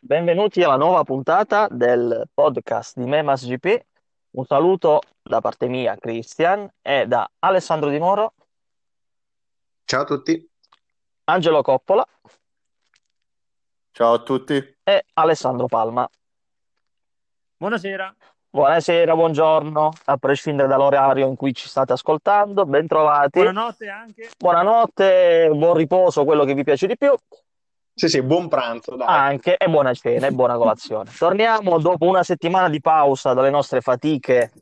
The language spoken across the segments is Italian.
Benvenuti alla nuova puntata del podcast di Memas GP. Un saluto da parte mia, Christian, e da Alessandro Di Moro, Ciao a tutti. Angelo Coppola Ciao a tutti. e Alessandro Palma. Buonasera. Buonasera, buongiorno, a prescindere dall'orario in cui ci state ascoltando, bentrovati. Buonanotte anche. Buonanotte, buon riposo, quello che vi piace di più, Sì, sì, buon pranzo, dai. anche, e buona cena e buona colazione. Torniamo dopo una settimana di pausa dalle nostre fatiche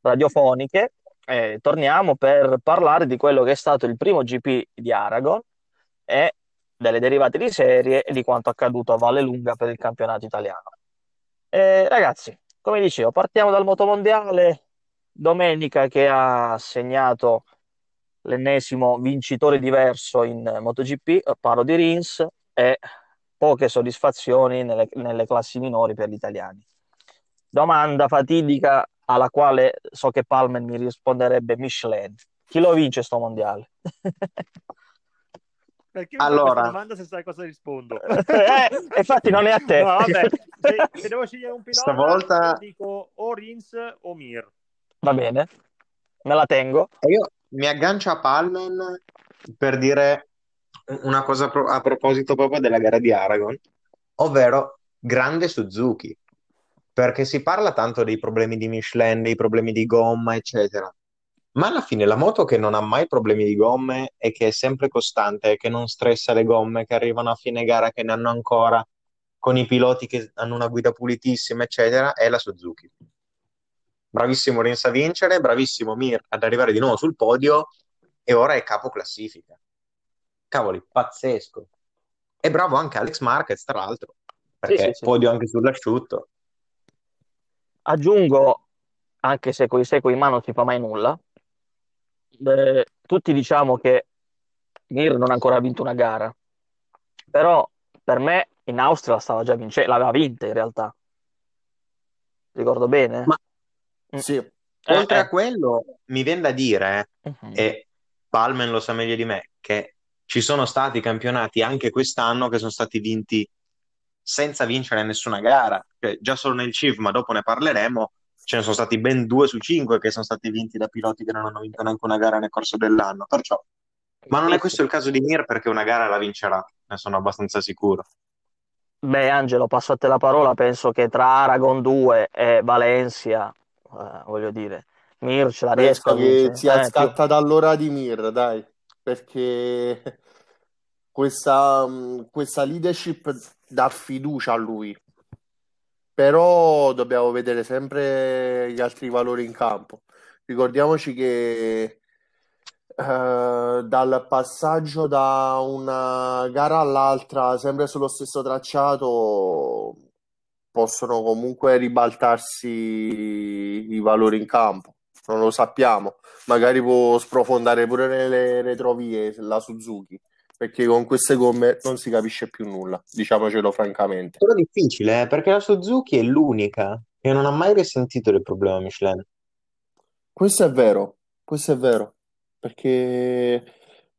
radiofoniche, e torniamo per parlare di quello che è stato il primo GP di Aragon e delle derivate di serie e di quanto accaduto a Vallelunga per il campionato italiano. Eh, ragazzi, come dicevo, partiamo dal motomondiale. Domenica che ha segnato l'ennesimo vincitore diverso in MotoGP, eh, parlo di Rins, e poche soddisfazioni nelle, nelle classi minori per gli italiani. Domanda fatidica alla quale so che Palmer mi risponderebbe Michelin. Chi lo vince sto mondiale? Perché Allora. questa domanda se sai cosa rispondo? Eh, infatti non è a te. No, vabbè, se, se devo scegliere un pilota, Stavolta- dico o Rins o Mir. Va bene, me la tengo. E io mi aggancio a Palmen per dire una cosa pro- a proposito proprio della gara di Aragon, ovvero grande Suzuki, perché si parla tanto dei problemi di Michelin, dei problemi di gomma, eccetera. Ma alla fine la moto che non ha mai problemi di gomme e che è sempre costante, che non stressa le gomme, che arrivano a fine gara, che ne hanno ancora, con i piloti che hanno una guida pulitissima, eccetera, è la Suzuki. Bravissimo Rins a vincere, bravissimo Mir ad arrivare di nuovo sul podio e ora è capo classifica. Cavoli, pazzesco. E bravo anche Alex Marquez, tra l'altro, perché sì, sì. podio anche sull'asciutto. Aggiungo, anche se coi secoli in mano non si fa mai nulla, eh, tutti diciamo che Mir non ha ancora vinto una gara, però per me in Austria la stava già vincendo, l'aveva vinta in realtà. Ricordo bene? Ma- Mm. Sì, Eh, Oltre eh. a quello, mi viene da dire, Mhm. e Palmen lo sa meglio di me, che ci sono stati campionati anche quest'anno che sono stati vinti senza vincere nessuna gara. Cioè, già solo nel CIV, ma dopo ne parleremo, ce ne sono stati ben due su cinque che sono stati vinti da piloti che non hanno vinto neanche una gara nel corso dell'anno. Perciò, ma non è questo il caso di Mir perché una gara la vincerà, ne sono abbastanza sicuro. Beh, Angelo, passo a te la parola. Penso che tra Aragon 2 e Valencia, eh, voglio dire, Mir ce la riesco a penso vincere. sia Eh, più- scattata all'ora di Mir, dai, perché questa, mh, questa leadership dà fiducia a lui, però dobbiamo vedere sempre gli altri valori in campo. Ricordiamoci che eh, dal passaggio da una gara all'altra, sempre sullo stesso tracciato, possono comunque ribaltarsi i valori in campo. Non lo sappiamo. Magari può sprofondare pure nelle retrovie la Suzuki, perché con queste gomme non si capisce più nulla, diciamocelo francamente. Però difficile, eh, perché la Suzuki è l'unica che non ha mai risentito del problema Michelin. Questo è vero, questo è vero, perché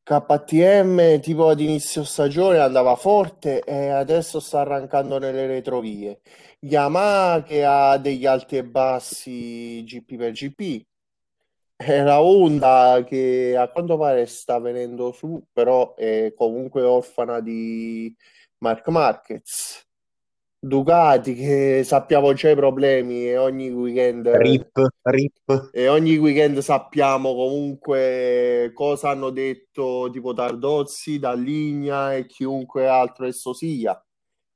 KTM tipo ad inizio stagione andava forte e adesso sta arrancando nelle retrovie. Yamaha che ha degli alti e bassi GP per GP. E la Honda che a quanto pare sta venendo su, però è comunque orfana di Marc Marquez. Ducati che sappiamo già i problemi e ogni weekend Rip, rip. e ogni weekend sappiamo comunque cosa hanno detto tipo Tardozzi, Dalligna e chiunque altro esso sia.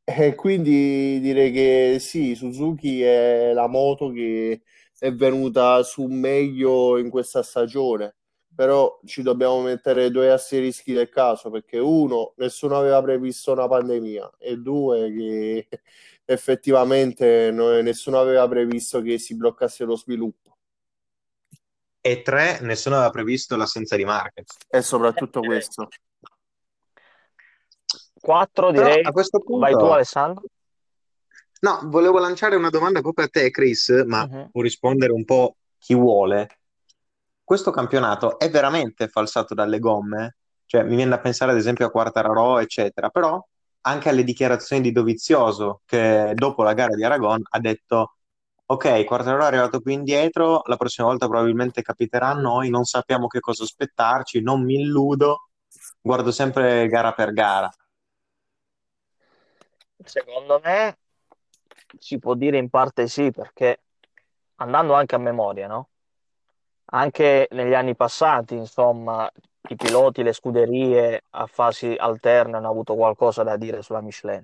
E quindi direi che sì, Suzuki è la moto che è venuta su meglio in questa stagione. Però ci dobbiamo mettere due asterischi del caso perché uno, nessuno aveva previsto una pandemia e due, che effettivamente no- nessuno aveva previsto che si bloccasse lo sviluppo. E tre, nessuno aveva previsto l'assenza di Marquez. E soprattutto questo. 4 Però direi. a questo punto, Vai tu, Alessandro. No, volevo lanciare una domanda proprio a te, Chris, ma Mhm. può rispondere un po' chi vuole. Questo campionato è veramente falsato dalle gomme? Cioè, mi viene da pensare ad esempio a Quartararo, eccetera, però anche alle dichiarazioni di Dovizioso, che dopo la gara di Aragon ha detto: Ok, Quartararo è arrivato qui indietro, la prossima volta probabilmente capiterà a noi, non sappiamo che cosa aspettarci, non mi illudo, guardo sempre gara per gara. Secondo me si può dire in parte sì, perché andando anche a memoria, no? Anche negli anni passati, insomma, i piloti, le scuderie a fasi alterne hanno avuto qualcosa da dire sulla Michelin.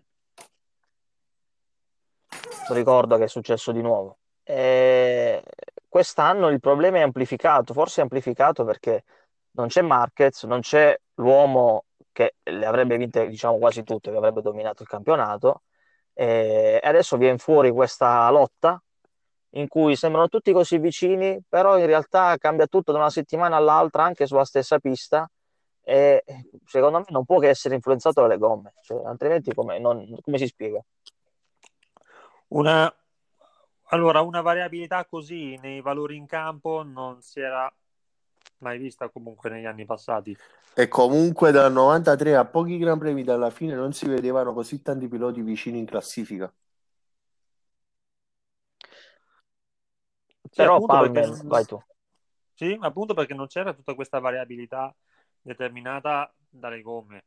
Ricordo che è successo di nuovo. E quest'anno il problema è amplificato, forse è amplificato perché non c'è Marquez, non c'è l'uomo che le avrebbe vinte, diciamo, quasi tutte, che avrebbe dominato il campionato. E adesso viene fuori questa lotta in cui sembrano tutti così vicini, però in realtà cambia tutto da una settimana all'altra, anche sulla stessa pista, e secondo me non può che essere influenzato dalle gomme, cioè, altrimenti come, non, come si spiega? Una, allora, una variabilità così nei valori in campo non si era mai vista comunque negli anni passati. E comunque dal 93 a pochi Gran Premi dalla fine non si vedevano così tanti piloti vicini in classifica. Sì, Però perché Palmer, non- vai tu. Sì, appunto perché non c'era tutta questa variabilità determinata dalle gomme.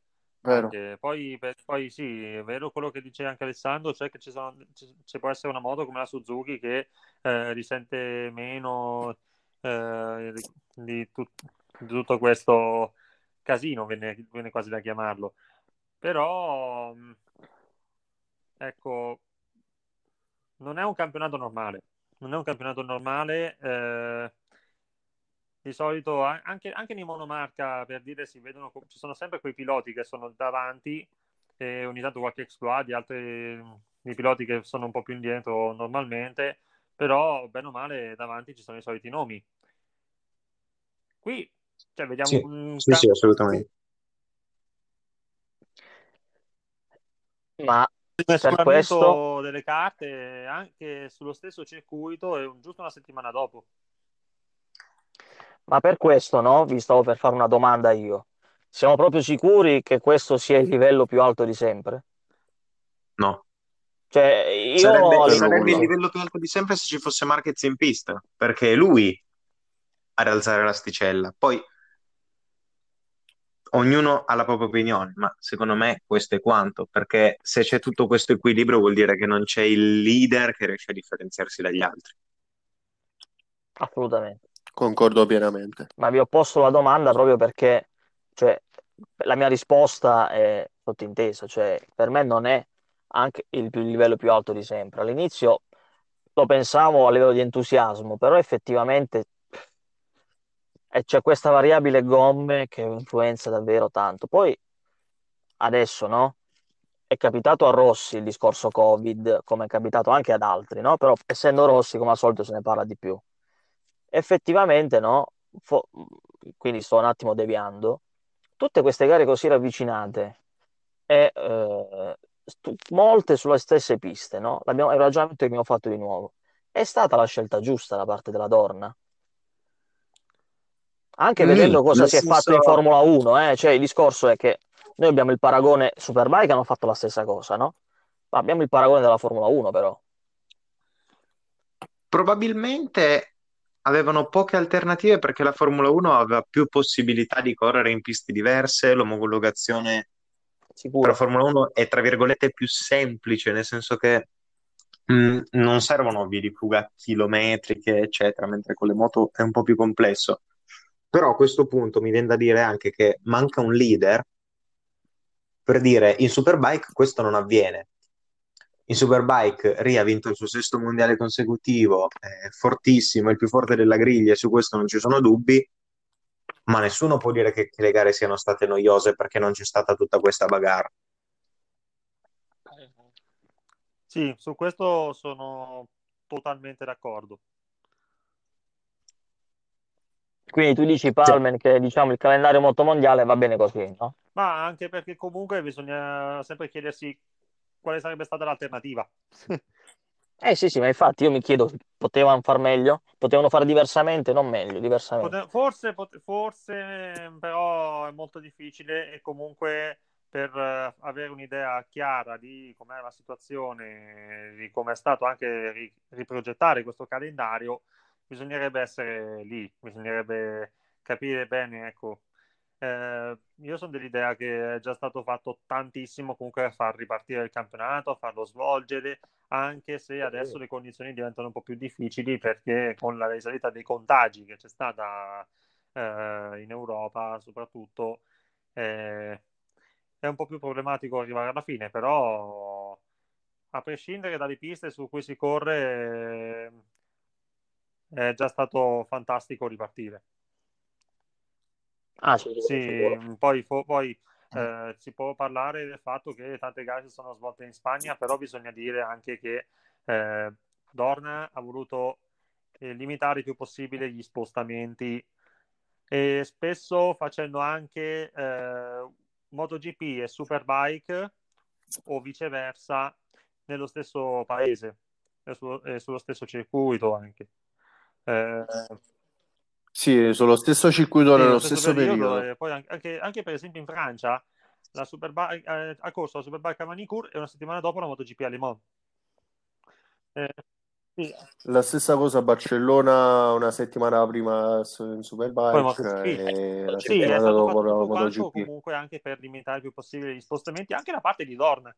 Poi, per- poi sì, è vero quello che dice anche Alessandro, cioè che ci, sono, ci, ci può essere una moto come la Suzuki che eh, risente meno eh, di, tut- di tutto questo casino, viene, viene quasi da chiamarlo. Però, mh, ecco, non è un campionato normale. Non è un campionato normale. eh, di solito anche, anche nei monomarca, per dire, si vedono, ci sono sempre quei piloti che sono davanti e ogni tanto qualche exploit di altri di piloti che sono un po' più indietro normalmente, però bene o male davanti ci sono i soliti nomi. Qui cioè, vediamo Sì, un sì, sì, assolutamente. Ma per questo, delle carte anche sullo stesso circuito e un- giusto una settimana dopo. ma per questo, no? Vi stavo per fare una domanda io. Siamo proprio sicuri che questo sia il livello più alto di sempre? No. Cioè, io Sarebbe, sarebbe il livello più alto di sempre se ci fosse Marquez in pista, perché è lui ad alzare l'asticella. Poi ognuno ha la propria opinione, ma secondo me questo è quanto, perché se c'è tutto questo equilibrio vuol dire che non c'è il leader che riesce a differenziarsi dagli altri. assolutamente. Concordo pienamente. Ma vi ho posto la domanda proprio perché, cioè, la mia risposta è sottintesa, cioè, per me non è anche il, il livello più alto di sempre. All'inizio lo pensavo a livello di entusiasmo, però effettivamente eh, c'è questa variabile gomme che influenza davvero tanto. Poi adesso, no? È capitato a Rossi il discorso Covid, come è capitato anche ad altri, no? Però essendo Rossi, come al solito, se ne parla di più. Effettivamente, no? Fo- quindi sto un attimo deviando. Tutte queste gare così ravvicinate e eh, stu- molte sulle stesse piste, no? L'abbiamo- è un ragionamento che abbiamo fatto di nuovo. È stata la scelta giusta da parte della Dorna? Anche Nì, vedendo cosa si è fatto in Formula 1, eh? Cioè il discorso è che noi abbiamo il paragone Superbike hanno fatto la stessa cosa, no? Ma abbiamo il paragone della Formula 1 però. Probabilmente avevano poche alternative perché la Formula 1 aveva più possibilità di correre in piste diverse, l'omologazione Sicuro. la Formula 1 è tra virgolette più semplice, nel senso che mh, non servono vie di fuga chilometriche, eccetera, mentre con le moto è un po' più complesso. Però a questo punto mi viene da dire anche che manca un leader per dire in Superbike questo non avviene. In Superbike Ria ha vinto il suo sesto mondiale consecutivo, è fortissimo, è il più forte della griglia, su questo non ci sono dubbi, ma nessuno può dire che, che le gare siano state noiose perché non c'è stata tutta questa bagarre. Sì, su questo sono totalmente d'accordo. Quindi tu dici Palmen che diciamo il calendario motomondiale va bene così, no? Ma anche perché comunque bisogna sempre chiedersi quale sarebbe stata l'alternativa. Eh sì, sì, ma infatti io mi chiedo, potevano far meglio? Potevano fare diversamente? Non meglio, diversamente. Forse, forse, però è molto difficile e comunque per uh, avere un'idea chiara di com'è la situazione, di come è stato anche ri- riprogettare questo calendario, bisognerebbe essere lì, bisognerebbe capire bene, ecco, eh, io sono dell'idea che è già stato fatto tantissimo comunque a far ripartire il campionato, a farlo svolgere, anche se adesso le condizioni diventano un po' più difficili perché con la risalita dei contagi che c'è stata eh, in Europa soprattutto eh, è un po' più problematico arrivare alla fine, però a prescindere dalle piste su cui si corre è già stato fantastico ripartire. Ah, sì, sì poi, poi eh, si può parlare del fatto che tante gare si sono svolte in Spagna, però bisogna dire anche che eh, Dorna ha voluto eh, limitare il più possibile gli spostamenti e spesso facendo anche eh, MotoGP e Superbike o viceversa nello stesso paese e, su- e sullo stesso circuito anche. Eh, sì, sullo stesso circuito sì, nello stesso, stesso periodo. periodo. poi anche, anche, per esempio in Francia la Superbike, eh, ha corso la Superbike a Manicure e una settimana dopo la MotoGP a Le Mans. Eh, sì. La stessa cosa a Barcellona una settimana prima in Superbike e la sì, settimana dopo la MotoGP. Comunque anche per limitare il più possibile gli spostamenti anche da parte di Dorn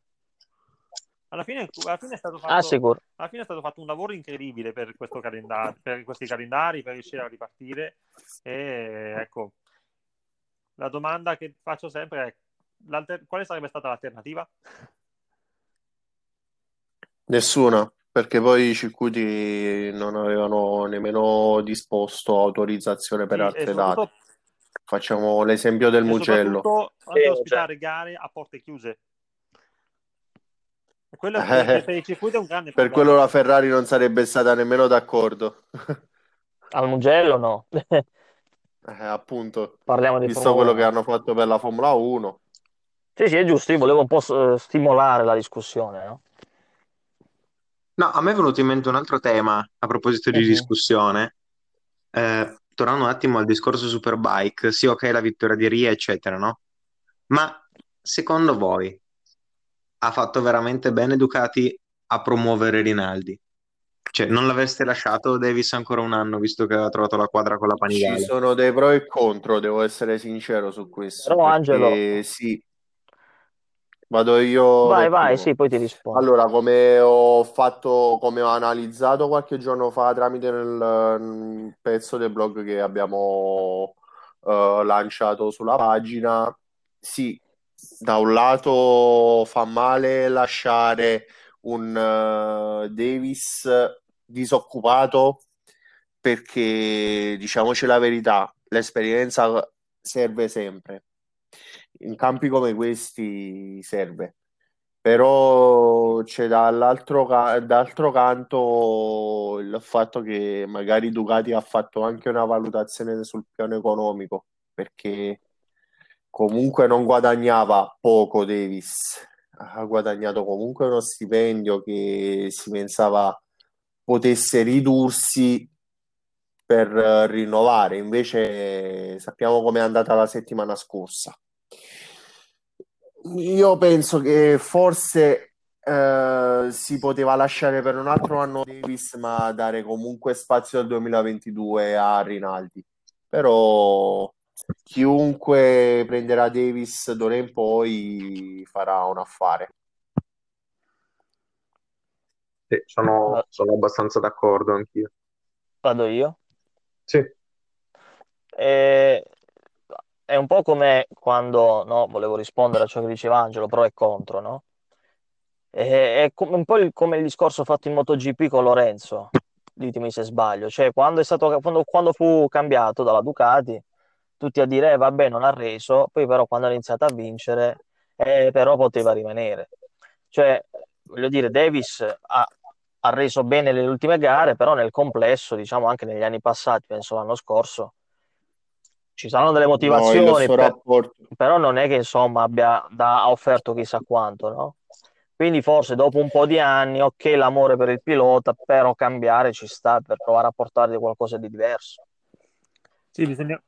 alla fine, alla fine, è stato fatto, ah, alla fine è stato fatto un lavoro incredibile per, calendar- per questi calendari, per riuscire a ripartire. E ecco, la domanda che faccio sempre è: quale sarebbe stata l'alternativa? Nessuna, perché poi i circuiti non avevano nemmeno disposto autorizzazione per sì, altre date. Facciamo l'esempio del Mugello. Anche ospitare gare a porte chiuse quello eh, per i circuiti è un grande Per quello la Ferrari non sarebbe stata nemmeno d'accordo. Al Mugello no. eh, appunto. Parliamo di Visto quello che hanno fatto per la Formula 1. Sì, sì, è giusto. Io volevo un po' stimolare la discussione, no? No, a me è venuto in mente un altro tema a proposito di uh-huh. discussione. Eh, tornando un attimo al discorso Superbike, sì, ok, la vittoria di Ria, eccetera, no? Ma secondo voi ha fatto veramente bene Ducati a promuovere Rinaldi. Cioè, non l'avreste lasciato Davis ancora un anno, visto che aveva trovato la quadra con la Panigale? Ci sono dei pro e contro, devo essere sincero su questo. Però, Angelo... Sì. Vado io. Vai, vai, sì, poi ti rispondo. Allora, come ho fatto, come ho analizzato qualche giorno fa tramite nel pezzo del blog che abbiamo uh, lanciato sulla pagina, sì, da un lato fa male lasciare un uh, Davis disoccupato perché diciamoci la verità, l'esperienza serve sempre. In campi come questi serve. Però c'è dall'altro, d'altro canto il fatto che magari Ducati ha fatto anche una valutazione sul piano economico, perché comunque non guadagnava poco Davis, ha guadagnato comunque uno stipendio che si pensava potesse ridursi per rinnovare, invece sappiamo com'è andata la settimana scorsa. Io penso che forse eh, si poteva lasciare per un altro anno Davis, ma dare comunque spazio al 2022 a Rinaldi. Però chiunque prenderà Davis d'ora in poi farà un affare. Sì, sono, sono abbastanza d'accordo anch'io. Vado io? Sì. E... È un po' come quando, no, volevo rispondere a ciò che diceva Angelo, pro e contro, no? È, come, un po' il, come il discorso fatto in MotoGP con Lorenzo, ditemi se sbaglio, cioè quando, è stato, quando, quando fu cambiato dalla Ducati, tutti a dire eh, vabbè non ha reso, poi però quando ha iniziato a vincere eh, però poteva rimanere. Cioè, voglio dire, Davis ha, ha, reso bene le ultime gare, però nel complesso, diciamo anche negli anni passati, penso l'anno scorso, ci saranno delle motivazioni, no, per, però non è che insomma abbia da, ha offerto chissà quanto, no? Quindi forse dopo un po' di anni, ok, l'amore per il pilota, però cambiare ci sta per provare a portare qualcosa di diverso. Sì, bisogna,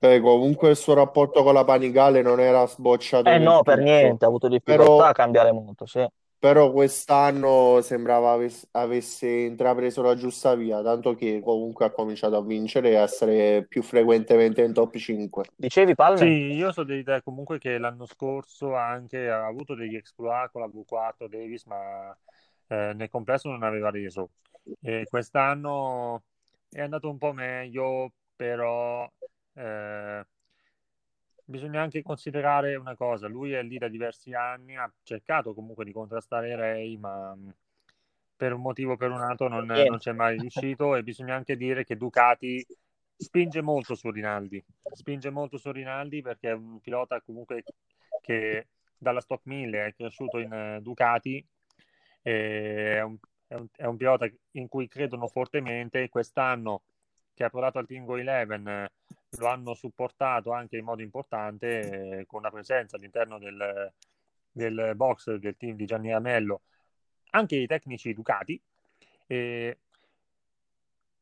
Beh, comunque il suo rapporto con la Panigale non era sbocciato Eh no, per tutto, niente, ha avuto difficoltà però, a cambiare molto, sì. però quest'anno sembrava aves- avesse intrapreso la giusta via, tanto che comunque ha cominciato a vincere e a essere più frequentemente in top 5. Dicevi Palme? Sì, io so dell'idea comunque che l'anno scorso anche ha avuto degli exploit con la V4 Davis, ma eh, nel complesso non aveva reso. E quest'anno è andato un po' meglio, però eh, bisogna anche considerare una cosa, lui è lì da diversi anni, ha cercato comunque di contrastare Ray, ma mh, per un motivo o per un altro non, non c'è mai riuscito e bisogna anche dire che Ducati spinge molto su Rinaldi, spinge molto su Rinaldi perché è un pilota comunque che dalla Stock 1000 è cresciuto in eh, Ducati, è un, è un- è un pilota in cui credono fortemente. Quest'anno che ha provato al Tingo 11 eh, lo hanno supportato anche in modo importante eh, con la presenza all'interno del, del box del team di Gianni Amello, anche i tecnici Ducati. E,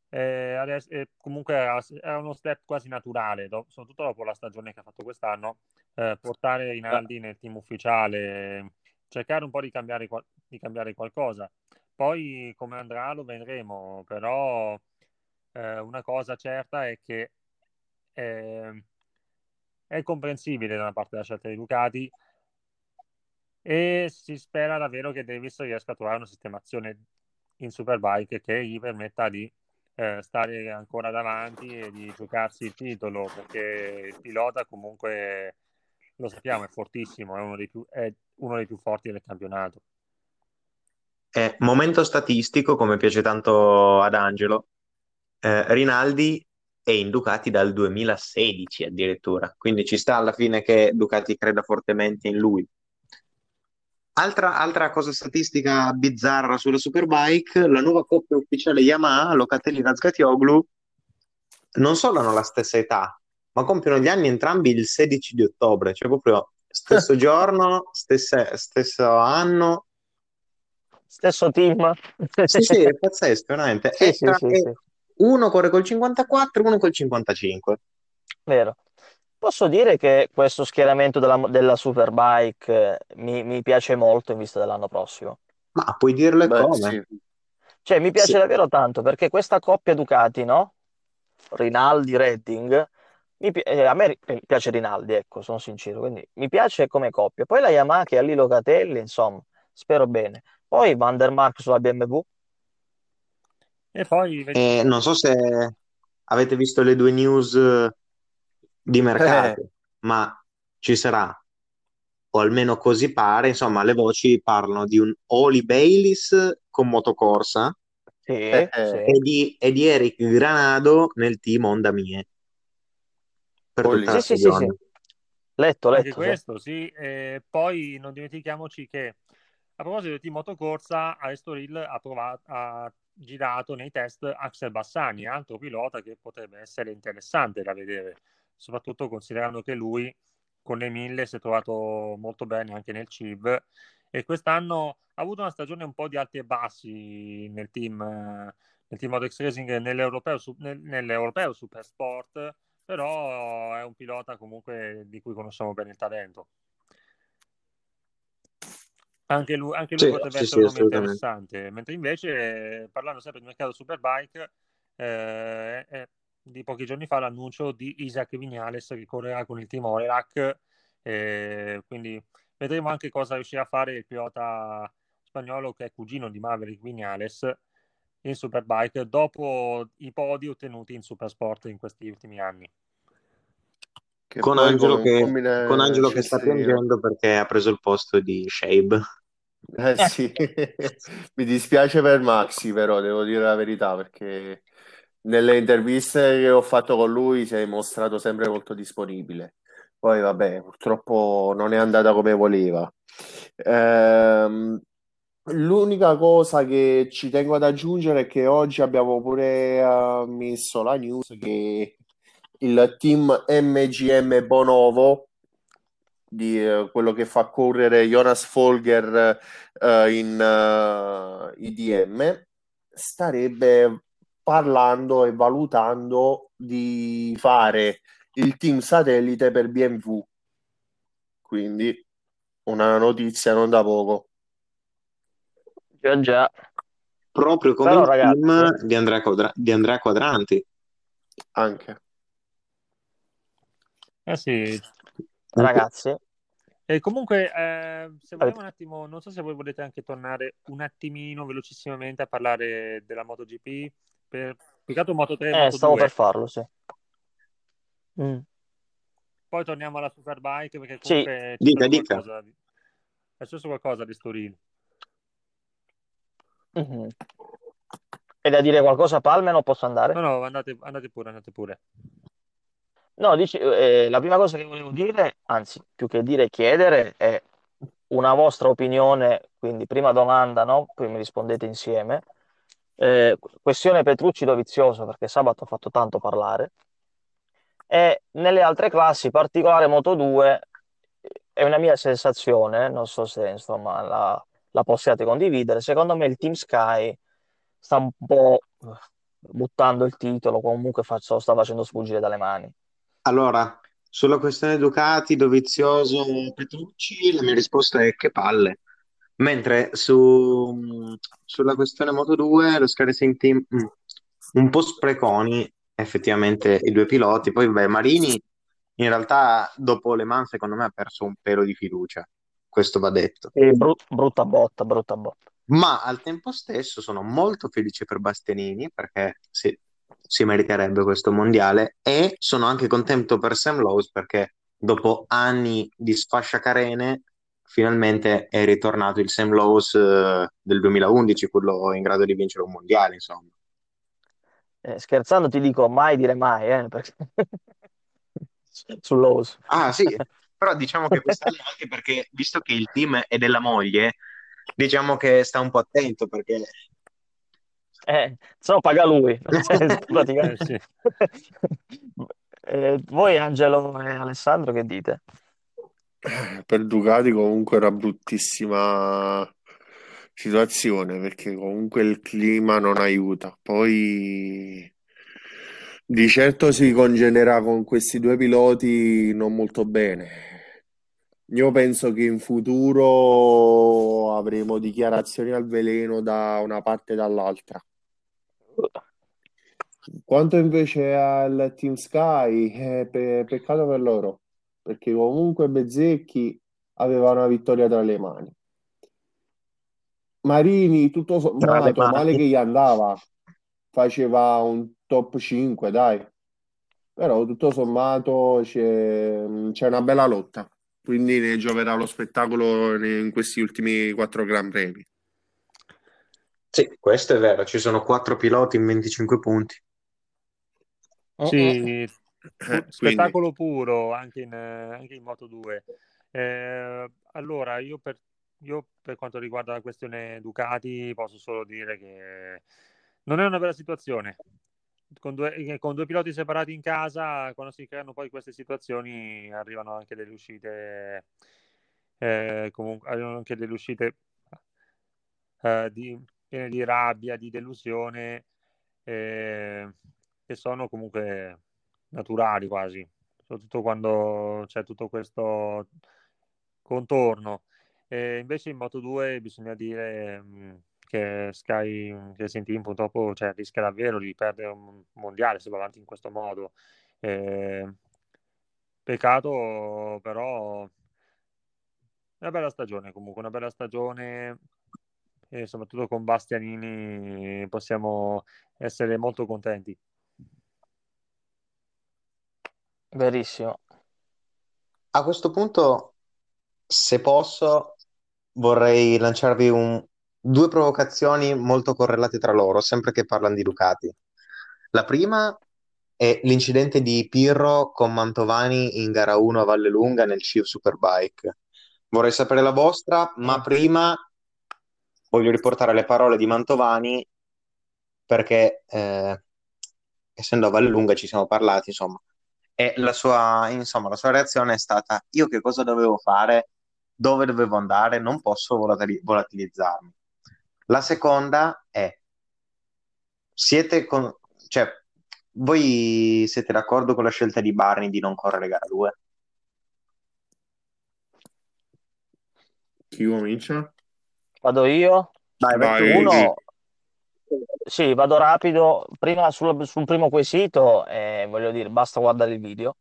eh, adesso, eh, comunque era, uno step quasi naturale, do- soprattutto dopo la stagione che ha fatto quest'anno, eh, portare Rinaldi nel team ufficiale, cercare un po' di cambiare, di cambiare qualcosa. Poi come andrà lo vedremo, però eh, una cosa certa è che eh, è comprensibile da una parte la scelta di Ducati e si spera davvero che Davis riesca a trovare una sistemazione in Superbike che gli permetta di eh, stare ancora davanti e di giocarsi il titolo perché il pilota comunque lo sappiamo è fortissimo è uno dei più, uno dei più forti del campionato. Eh, momento statistico, come piace tanto ad Angelo, eh, Rinaldi è in Ducati dal 2016 addirittura, quindi ci sta alla fine che Ducati creda fortemente in lui. Altra, altra cosa statistica bizzarra sulla Superbike, la nuova coppia ufficiale Yamaha, Locatelli e Razgatioglu, non solo hanno la stessa età, ma compiono gli anni entrambi il 16 di ottobre, cioè proprio stesso giorno, stesse- stesso anno. Stesso team? Sì, sì, è pazzesco, veramente. Sì, E tra- sì, e sì. Uno corre col 54, uno col 55. Vero. Posso dire che questo schieramento della, della Superbike eh, mi, mi piace molto in vista dell'anno prossimo. Ma puoi dirlo e Beh, come? sì. Cioè, mi piace Sì. davvero tanto perché questa coppia Ducati, no? Rinaldi, Redding, mi pi- eh, a me ri- piace Rinaldi, ecco, sono sincero, quindi mi piace come coppia. Poi la Yamaha che ha lì Locatelli, insomma, spero bene. Poi Van der Mark sulla BMW, e poi E non so se avete visto le due news eh, di mercato, ma ci sarà, o almeno così pare, insomma, le voci parlano di un Oli Bayliss con motocorsa sì, Eh, sì. e di, e di Eric Granado nel team Honda Mie per Oli. tutta la Sì, sì, sì. Letto, letto, questo sì e poi non dimentichiamoci che a proposito di motocorsa a Estoril ha, provato, ha girato nei test Axel Bassani altro pilota che potrebbe essere interessante da vedere soprattutto considerando che lui con le mille si è trovato molto bene anche nel CIV e quest'anno ha avuto una stagione un po' di alti e bassi nel team, nel team Modex Racing nell'europeo, nel- nell'europeo Super Sport, però è un pilota comunque di cui conosciamo bene il talento. Anche lui, anche lui Sì, potrebbe sì, essere sì, un nome interessante, mentre invece, eh, parlando sempre di mercato Superbike, eh, è di pochi giorni fa l'annuncio di Isaac Vignales che correrà con il team Orelac, eh, quindi vedremo anche cosa riuscirà a fare il pilota spagnolo che è cugino di Maverick Vignales in Superbike dopo i podi ottenuti in Supersport in questi ultimi anni. Che Con Angelo che, con Angelo che sta piangendo perché ha preso il posto di Shabe. Eh sì, mi dispiace per Maxi, però devo dire la verità perché nelle interviste che ho fatto con lui si è mostrato sempre molto disponibile. Poi vabbè, purtroppo non è andata come voleva. Ehm, l'unica cosa che ci tengo ad aggiungere è che oggi abbiamo pure eh, messo la news che il team MGM Bonovo di eh, quello che fa correre Jonas Folger eh, in eh, IDM starebbe parlando e valutando di fare il team satellite per BMW. Quindi una notizia non da poco. Già, già. Proprio come Però, il ragazzi- team di Andrea, Quadra- di Andrea Quadranti. Anche. Eh sì. Ragazzi, E comunque, eh, se vogliamo un attimo, non so se voi volete anche tornare un attimino velocissimamente a parlare della MotoGP, per altro Moto 3 e eh, Moto stavo 2. per farlo, sì. Mm. Poi torniamo alla Superbike perché Sì, comunque c'è dica, dica. qualcosa di- è successo qualcosa di Storino. Mhm. È da dire qualcosa a Palmen o posso andare? No, no, andate, andate pure, andate pure. No, dici, eh, la prima cosa che volevo dire, anzi, più che dire chiedere, è una vostra opinione, quindi prima domanda, no? Poi mi rispondete insieme. Eh, questione Petrucci Dovizioso, perché sabato ha fatto tanto parlare. E nelle altre classi, in particolare Moto 2, è una mia sensazione, non so se insomma la, la possiate condividere. Secondo me il Team Sky sta un po' buttando il titolo, comunque lo sta facendo sfuggire dalle mani. Allora, sulla questione Ducati, Dovizioso, Petrucci, la mia risposta è che palle. Mentre su, sulla questione Moto 2, lo Sky Team, mm, un po' spreconi effettivamente i due piloti. Poi, beh, Marini in realtà dopo Le Mans secondo me ha perso un pelo di fiducia, questo va detto. Sì, bru- brutta botta, brutta botta. Ma al tempo stesso sono molto felice per Bastianini perché sì, si meriterebbe questo mondiale e sono anche contento per Sam Lowe perché dopo anni di sfasciacarene finalmente è ritornato il Sam Lowe eh, del 2011, quello in grado di vincere un mondiale, insomma. Eh, scherzando ti dico mai dire mai, eh, perché... sull'Ose. Ah sì, però diciamo che quest'anno anche perché visto che il team è della moglie, diciamo che sta un po' attento perché Eh, se no paga lui. Cioè, Eh, sì. Eh, voi Angelo e Alessandro che dite? Per Ducati comunque è una bruttissima situazione perché comunque il clima non aiuta. Poi di certo si congegnerà con questi due piloti non molto bene. Io penso che in futuro avremo dichiarazioni al veleno da una parte e dall'altra. Quanto invece al Team Sky, eh, pe- peccato per loro, perché comunque Bezzecchi aveva una vittoria tra le mani. Marini, tutto sommato, male che gli andava, faceva un top 5, dai. Però tutto sommato c'è c'è una bella lotta, quindi ne gioverà lo spettacolo in questi ultimi quattro Gran Premi. Sì, questo è vero, ci sono quattro piloti in 25 punti. Sì, Eh, quindi spettacolo puro anche in, eh, anche in Moto 2. Eh, allora, io per, io per quanto riguarda la questione Ducati posso solo dire che non è una bella situazione. Con due, eh, con due piloti separati in casa, quando si creano poi queste situazioni, arrivano anche delle uscite, eh, comunque, arrivano anche delle uscite eh, di, piene di rabbia, di delusione, eh, che sono comunque naturali quasi, soprattutto quando c'è tutto questo contorno. E invece in Moto 2 bisogna dire mh, che Sky Racing Team purtroppo cioè, rischia davvero di perdere un mondiale se va avanti in questo modo. Eh, peccato, però una bella stagione comunque, una bella stagione e soprattutto con Bastianini possiamo essere molto contenti. Verissimo. A questo punto, se posso, vorrei lanciarvi un- due provocazioni molto correlate tra loro, sempre che parlano di Ducati. La prima è l'incidente di Pirro con Mantovani in gara 1 a Vallelunga nel CIV Superbike. Vorrei sapere la vostra, ma prima voglio riportare le parole di Mantovani perché eh, essendo a Vallelunga ci siamo parlati, insomma. E la sua, insomma, la sua reazione è stata: Io che cosa dovevo fare? Dove dovevo andare? Non posso volatili- volatilizzarmi. La seconda è: siete con, cioè, voi siete d'accordo con la scelta di Barney di non correre gara 2? Chi comincia? Vado io? Vai, vai. Uno, sì, vado rapido. Prima sul, sul primo quesito, eh, voglio dire, basta guardare il video,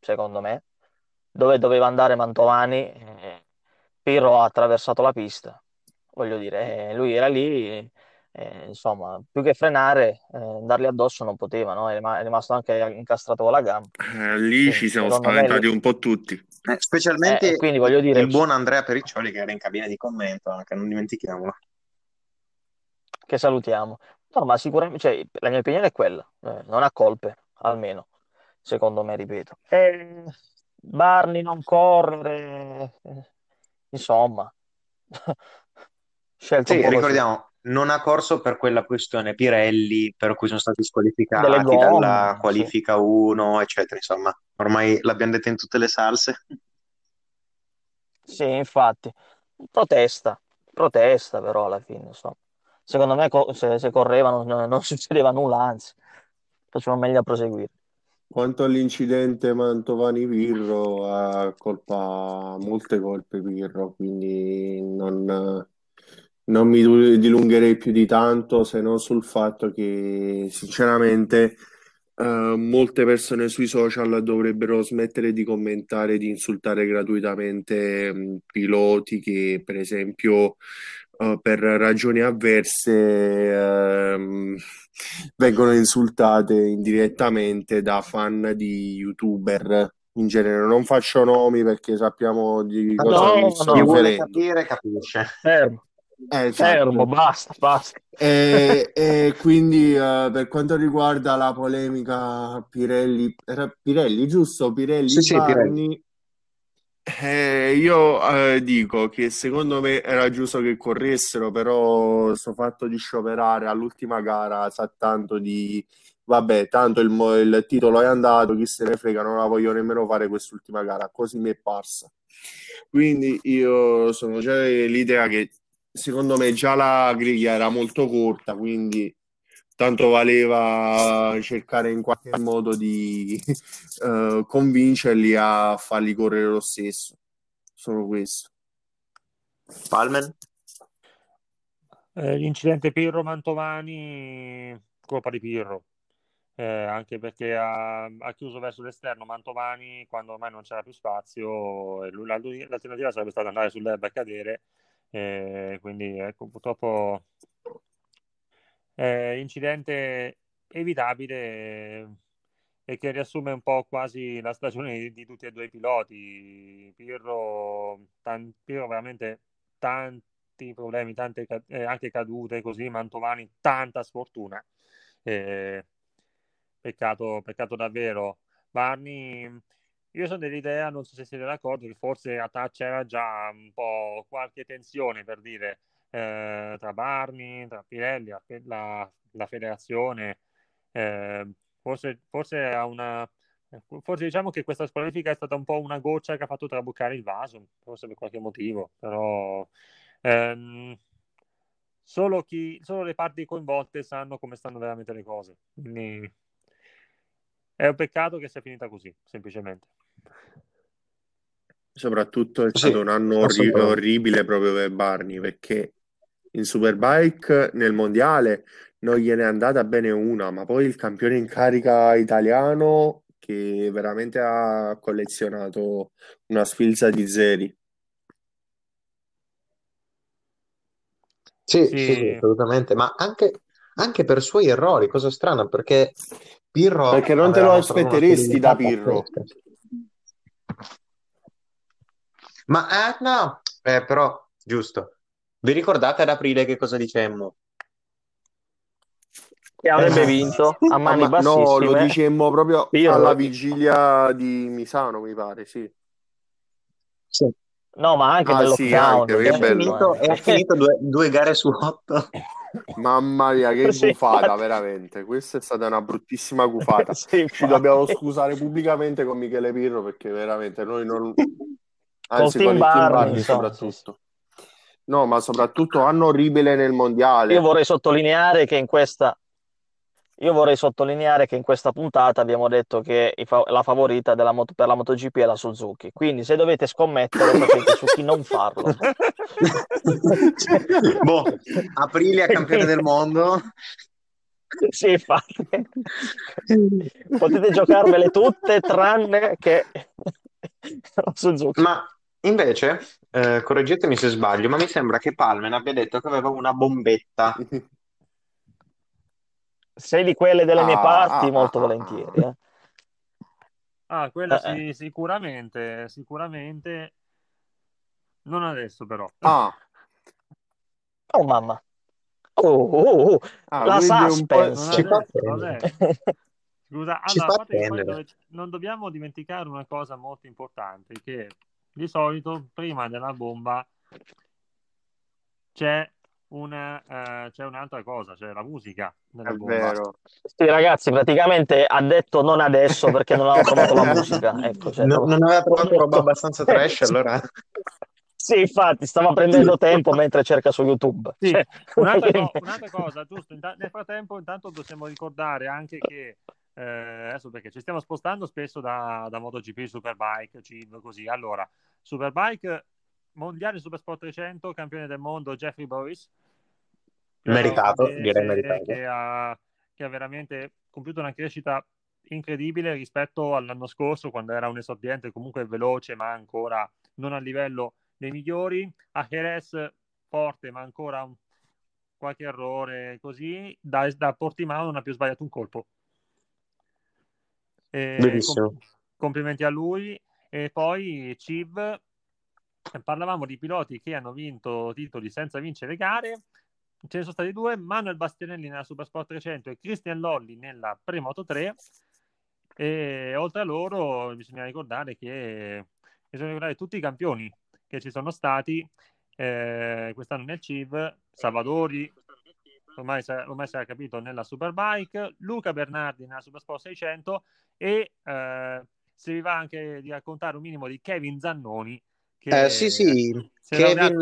secondo me, dove doveva andare Mantovani, eh, Pirro ha attraversato la pista. Voglio dire, eh, lui era lì, eh, insomma, più che frenare, eh, andargli addosso non poteva, no? È rima- è rimasto anche incastrato con la gamba. Eh, lì ci siamo secondo me spaventati lì- un po' tutti. Eh, specialmente Eh, quindi voglio dire, il buon Andrea Periccioli che era in cabina di commento, anche, non dimentichiamolo. che salutiamo. No, ma sicuramente, cioè, la mia opinione è quella, eh, non ha colpe, almeno, secondo me, ripeto. E Barney non correre, eh, insomma, scelta un Sì, ricordiamo, non ha corso per quella questione Pirelli per cui sono stati squalificati gomme, dalla sì. qualifica 1, eccetera. Insomma, ormai l'abbiamo detto in tutte le salse. Sì, infatti, protesta, protesta però alla fine, insomma. Secondo me co- se, se correvano non, non succedeva nulla, anzi, facevano meglio a proseguire. Quanto all'incidente Mantovani-Pirro, ha colpa, molte colpe Pirro, quindi non, non mi dilungherei più di tanto se non sul fatto che sinceramente eh, molte persone sui social dovrebbero smettere di commentare, di insultare gratuitamente mh, piloti che per esempio eh, per ragioni avverse ehm, vengono insultate indirettamente da fan di youtuber in genere. Non faccio nomi perché sappiamo di cosa No, mi no, sto riferendo. capire, capisce. Fermo, Eh, esatto. fermo, basta, basta. E, e quindi eh, per quanto riguarda la polemica Pirelli, era Pirelli, giusto? Pirelli Sì, sì, Barni, eh, io eh, dico che secondo me era giusto che corressero, però questo fatto di scioperare all'ultima gara sa tanto di vabbè, tanto il, mo- il titolo è andato, chi se ne frega, non la voglio nemmeno fare quest'ultima gara, così mi è parsa. Quindi io sono già dell'idea che secondo me già la griglia era molto corta, quindi tanto valeva cercare in qualche modo di eh, convincerli a farli correre lo stesso. Solo questo. Palmen? Eh, l'incidente Pirro Mantovani, colpa di Pirro, Eh, anche perché ha, ha chiuso verso l'esterno Mantovani quando ormai non c'era più spazio e lui- l'alternativa sarebbe stata andare sull'erba e cadere, eh, quindi ecco, purtroppo eh, incidente evitabile e che riassume un po' quasi la stagione di, di tutti e due i piloti. Pirro, tan- Pirro veramente tanti problemi, tante eh, anche cadute così, Mantovani tanta sfortuna. Eh, peccato, peccato davvero. Barni, io sono dell'idea, non so se siete d'accordo, che forse a Touch c'era già un po' qualche tensione per dire eh, tra Barni, tra Pirelli, la, la- federazione. eh, forse, forse, una, forse diciamo che questa squalifica è stata un po' una goccia che ha fatto traboccare il vaso, forse per qualche motivo, però ehm, solo, chi, solo le parti coinvolte sanno come stanno veramente le cose. Quindi è un peccato che sia finita così, semplicemente. Soprattutto è Sì, stato un anno orri- orribile proprio per Barni perché in Superbike nel mondiale non gliene è andata bene una, ma poi il campione in carica italiano che veramente ha collezionato una sfilza di zeri. Sì, Sì. sì, sì, assolutamente, ma anche, anche per suoi errori, cosa strana, perché Pirro Perché non te lo aspetteresti da Pirro. pazzesca. Ma eh, no, eh, però, giusto. Vi ricordate ad aprile che cosa dicemmo? Che avrebbe Eh. vinto a mani ma- no, lo dicemmo proprio Pirro. alla vigilia di Misano, mi pare, sì. Sì. No, ma anche Ah, nel sì, lockdown. anche, che ha bello. finito, eh. finito due, due gare su otto. Mamma mia, che Sì, gufata, infatti. veramente. Questa è stata una bruttissima gufata. Sì, Ci dobbiamo scusare pubblicamente con Michele Pirro perché veramente noi non... Anzi, con team Barney, Barney soprattutto. No, ma soprattutto anno orribile nel mondiale. Io vorrei sottolineare che in questa, io vorrei sottolineare che in questa puntata abbiamo detto che la favorita della moto- per la MotoGP è la Suzuki. Quindi se dovete scommettere, facete su chi non farlo. boh, Aprilia campione del mondo. Sì, infatti. Potete giocarvele tutte tranne che la Suzuki. Ma invece, eh, correggetemi se sbaglio, ma mi sembra che Palmen abbia detto che aveva una bombetta. Sei di quelle delle mie Ah, parti, ah, molto ah, volentieri. eh. Ah, quella Eh, sì, sicuramente, sicuramente. Non adesso però. Ah, Oh mamma. Oh, oh, oh, ah, La quindi un po'... suspense. Non Ci fa adesso, prendere. vabbè. Scusa, Ci allora, fa a parte che poi prendere. dove- non dobbiamo dimenticare una cosa molto importante, che di solito prima della bomba c'è una, eh, c'è un'altra cosa, c'è la musica nella È bomba. vero. Sì, ragazzi, praticamente ha detto non adesso perché non aveva trovato la musica. Ecco, cioè, No- non aveva trovato roba abbastanza trash, allora... Sì, infatti, stava prendendo tempo mentre cerca su YouTube. Sì, Cioè, un'altra, co- un'altra cosa, giusto, inta- nel frattempo intanto possiamo ricordare anche che, eh, adesso perché ci stiamo spostando spesso da, da MotoGP, Superbike, CIV, così, allora, Superbike, mondiale Supersport 300, campione del mondo Jeffrey Boris, Meritato, olandese direi meritato. Che ha, che ha veramente compiuto una crescita incredibile rispetto all'anno scorso, quando era un esordiente comunque veloce, ma ancora non a livello dei migliori. A Jerez forte, ma ancora qualche errore così. Da, da Portimao non ha più sbagliato un colpo. E Benissimo. com- complimenti a lui. E poi Civ, parlavamo di piloti che hanno vinto titoli senza vincere gare. Ce ne sono stati due, Manuel Bastianelli nella Supersport 300 e Christian Lolli nella Premoto 3. E oltre a loro bisogna ricordare che bisogna ricordare tutti i campioni che ci sono stati eh, quest'anno nel CIV, Salvadori, ormai, ormai si era capito, nella Superbike, Luca Bernardi nella Supersport 600 e eh, se vi va anche di raccontare un minimo di Kevin Zannoni. Che Eh, sì, sì, Kevin,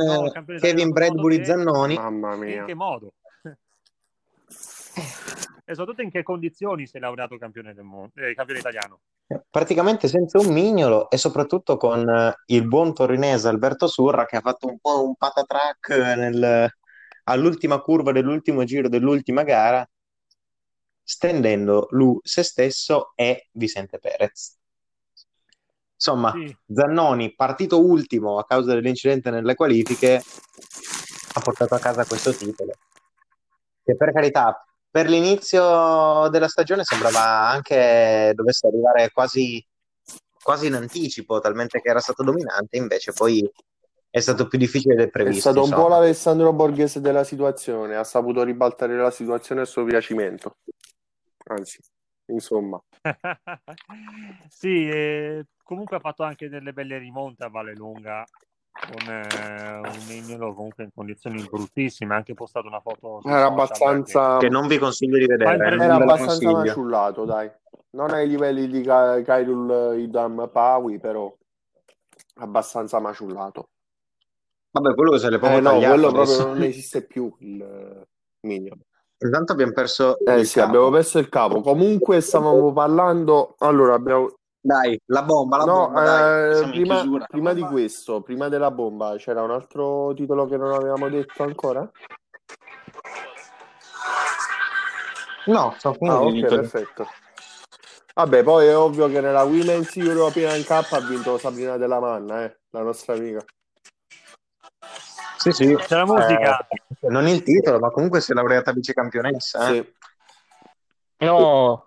Kevin Bradbury 3. Zannoni. Mamma E in mia. che modo? e soprattutto in che condizioni si è laureato campione, del mondo, eh, campione italiano? praticamente senza un mignolo e soprattutto con eh, il buon torinese Alberto Surra che ha fatto un po' un patatrack nel- all'ultima curva dell'ultimo giro dell'ultima gara, stendendo lui se stesso e Vicente Perez. Insomma, Sì, Zannoni, partito ultimo a causa dell'incidente nelle qualifiche, ha portato a casa questo titolo. Che per carità, per l'inizio della stagione sembrava anche dovesse arrivare quasi, quasi in anticipo, talmente che era stato dominante, invece poi è stato più difficile del È previsto. stato un po' insomma. l'Alessandro Borghese della situazione, ha saputo ribaltare la situazione a suo piacimento. Anzi, insomma, sì, e comunque ha fatto anche delle belle rimonte a Valle Lunga con eh, un mignolo comunque in condizioni bruttissime, ha anche postato una foto era abbastanza, Che non vi consiglio di vedere, non era lo abbastanza maciullato, dai. Non ai livelli di Ka- Kyrul Idam Pawi, però abbastanza maciullato. Vabbè, quello se l'è Eh proprio no, quello adesso. proprio non esiste più il eh, Minion. Intanto abbiamo perso Eh il sì, capo. abbiamo perso il capo. Comunque stavamo parlando. Allora, abbiamo. Dai, la bomba, la No, bomba, eh, prima, prima di questo, prima della bomba, c'era un altro titolo che non avevamo detto ancora? No, sono Ah, ok, perfetto. Vabbè, poi è ovvio che nella Women's European Cup ha vinto Sabrina Della Manna, eh, la nostra amica. Sì, sì. C'è la musica. Eh, non il titolo, ma comunque si è laureata vicecampionessa. eh. Sì. No,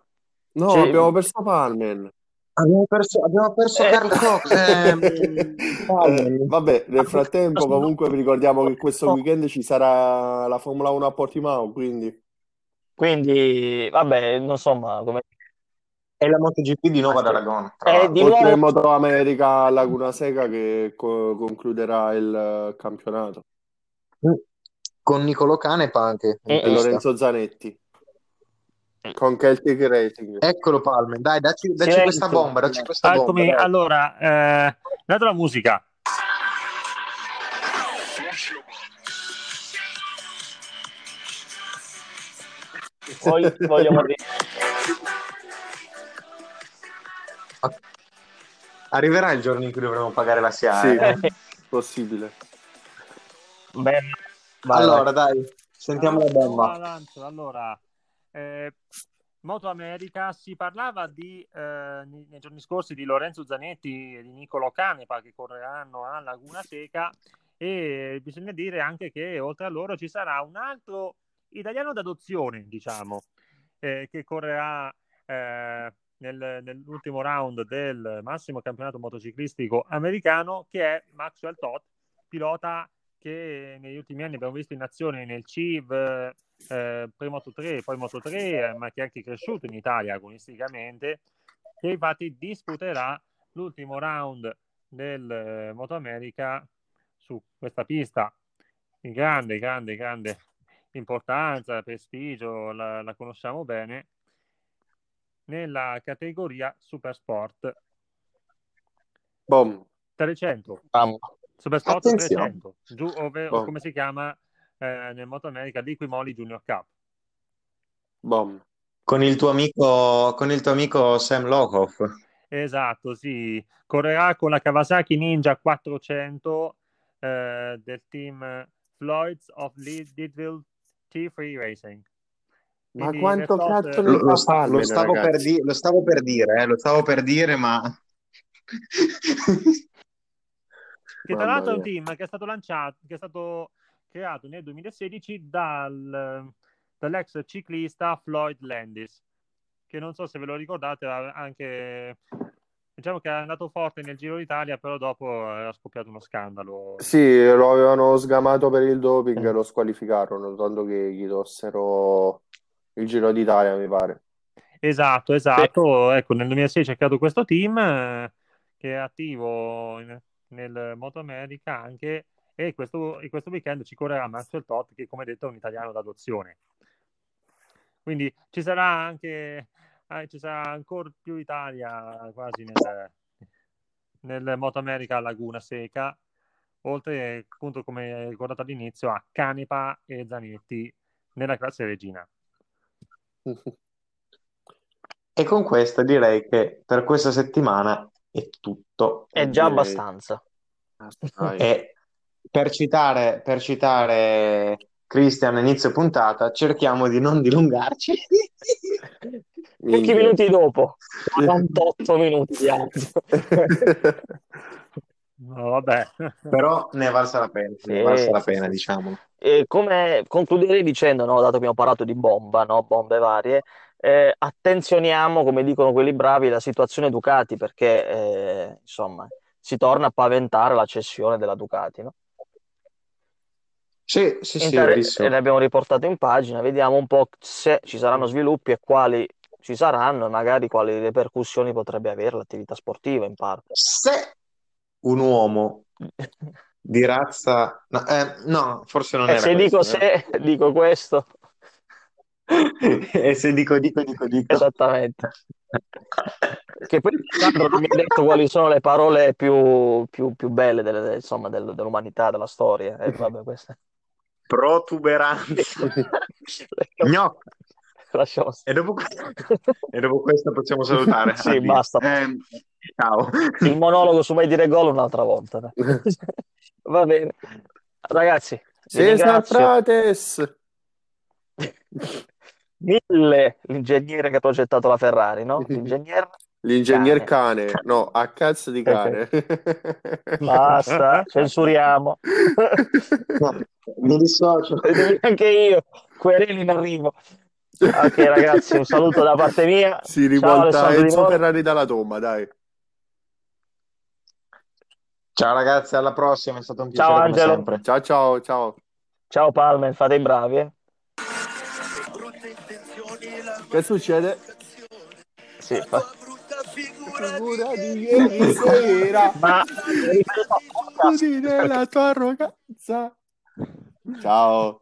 No, Sì. abbiamo perso Palmen. Abbiamo perso, abbiamo perso Eh. Carl Cox. Eh, Palmer. vabbè, nel frattempo comunque vi ricordiamo che questo weekend ci sarà la Formula 1 a Portimao, quindi quindi, vabbè, insomma, come... È la MotoGP di Nova d'Aragon. tra Eh, l'altro. di oltre nuovo- a Moto America a Laguna Seca che co- concluderà il eh, campionato. Con Nicolo Canepa anche. in E E. Lorenzo Zanetti con Celtic Racing. Eccolo Palmer, dai, dacci, dacci questa bomba, dacci questa bomba. Allora, eh, dato la musica. Poi voglio dire Arriverà il giorno in cui dovremo pagare la Sì, SIAE. possibile. Beh, vai, allora, vai. dai, sentiamo la Avanzo, bomba. Allora, eh, Moto America si parlava di, eh, nei nei giorni scorsi di Lorenzo Zanetti e di Nicolo Canepa che correranno a Laguna Seca e bisogna dire anche che oltre a loro ci sarà un altro italiano d'adozione, diciamo, eh, che correrà eh, nel- nell'ultimo round del massimo campionato motociclistico americano che è Maxwell Todd, pilota che negli ultimi anni abbiamo visto in azione nel CIV, eh, poi Moto 3, poi Moto 3, eh, ma che è anche cresciuto in Italia agonisticamente, che infatti disputerà l'ultimo round del eh, Moto America su questa pista. Di grande, grande, grande importanza, prestigio, la, la conosciamo bene, nella categoria Super Sport Bom. 300. Vamo. Super Sport Attenzione. 300, giù, ove- Oh. come si chiama eh, nel Moto America, Liquimoli Junior Cup. Bom. Con il tuo amico, con il tuo amico Sam Lokoff. Esatto, sì. Correrà con la Kawasaki Ninja 400 eh, del team Floyds of Leadville T3 Racing. Ma Quindi quanto cazzo ne Lo, sta- lo stavo per di- lo stavo per dire, eh, lo stavo per dire, ma... che tra l'altro è un team che è stato lanciato, che è stato creato nel 2016 dal, dall'ex ciclista Floyd Landis, che non so se ve lo ricordate, ha anche diciamo che è andato forte nel Giro d'Italia, però dopo era scoppiato uno scandalo. Sì, lo avevano sgamato per il doping e lo squalificarono, tanto che gli tossero il Giro d'Italia, mi pare. Esatto, esatto. Ecco, nel 2016 è creato questo team eh, che è attivo in- nel Moto America anche e questo, e questo weekend ci correrà Maxwell Todd che come detto è un italiano d'adozione. Quindi ci sarà anche eh, ci sarà ancora più Italia quasi nel, nel Moto America Laguna Seca, oltre appunto come ricordato all'inizio a Canepa e Zanetti nella classe regina. E con questo direi che per questa settimana è tutto. È già direi. abbastanza. Dai. E per citare, per citare Christian inizio puntata, cerchiamo di non dilungarci. Pochi minuti dopo, 48 minuti. No, vabbè. Però ne è valsa la pena, ne è Sì, valsa la pena, sì. diciamo. E come concluderei dicendo, no, dato che abbiamo parlato di bomba, no, bombe varie, eh, attenzioniamo, come dicono quelli bravi, la situazione Ducati perché eh, insomma si torna a paventare la cessione della Ducati, no? Sì, sì, sì, Inter- verissimo. e l'abbiamo riportato in pagina, vediamo un po' se ci saranno sviluppi e quali ci saranno e magari quali ripercussioni potrebbe avere l'attività sportiva in parte. Se un uomo di razza... No, eh, no, forse non era se dico eh. se, dico questo, E se dico, dico, dico, dico. esattamente. Che poi Sandro mi ha detto quali sono le parole più, più- più belle delle- insomma, del- dell'umanità, della storia. E vabbè, queste. Protuberanza. Gnocca. Lasciamo E dopo, e dopo questo possiamo salutare. Sì, Addio. basta. Ehm, ciao. il monologo su mai dire gol un'altra volta. dai. Va bene. Ragazzi, ringrazio Frates. mille l'ingegnere che ha progettato la Ferrari, no? L'ingegnere? L'ingegner Cane. cane. No, a cazzo di cane. Basta, censuriamo. No, mi dissocio. Anche io, quereli in arrivo. Ok ragazzi, un saluto da parte mia. Si Ciao rivolta Enzo. Ferrari dalla tomba, dai. Ciao ragazzi, alla prossima, è stato un Ciao, piacere come Angelo. sempre. Ciao ciao ciao. Ciao Palmer, fate i bravi. eh. Che succede? Sì, fa- Figura di ieri sera. Ma della tua arroganza. Ciao.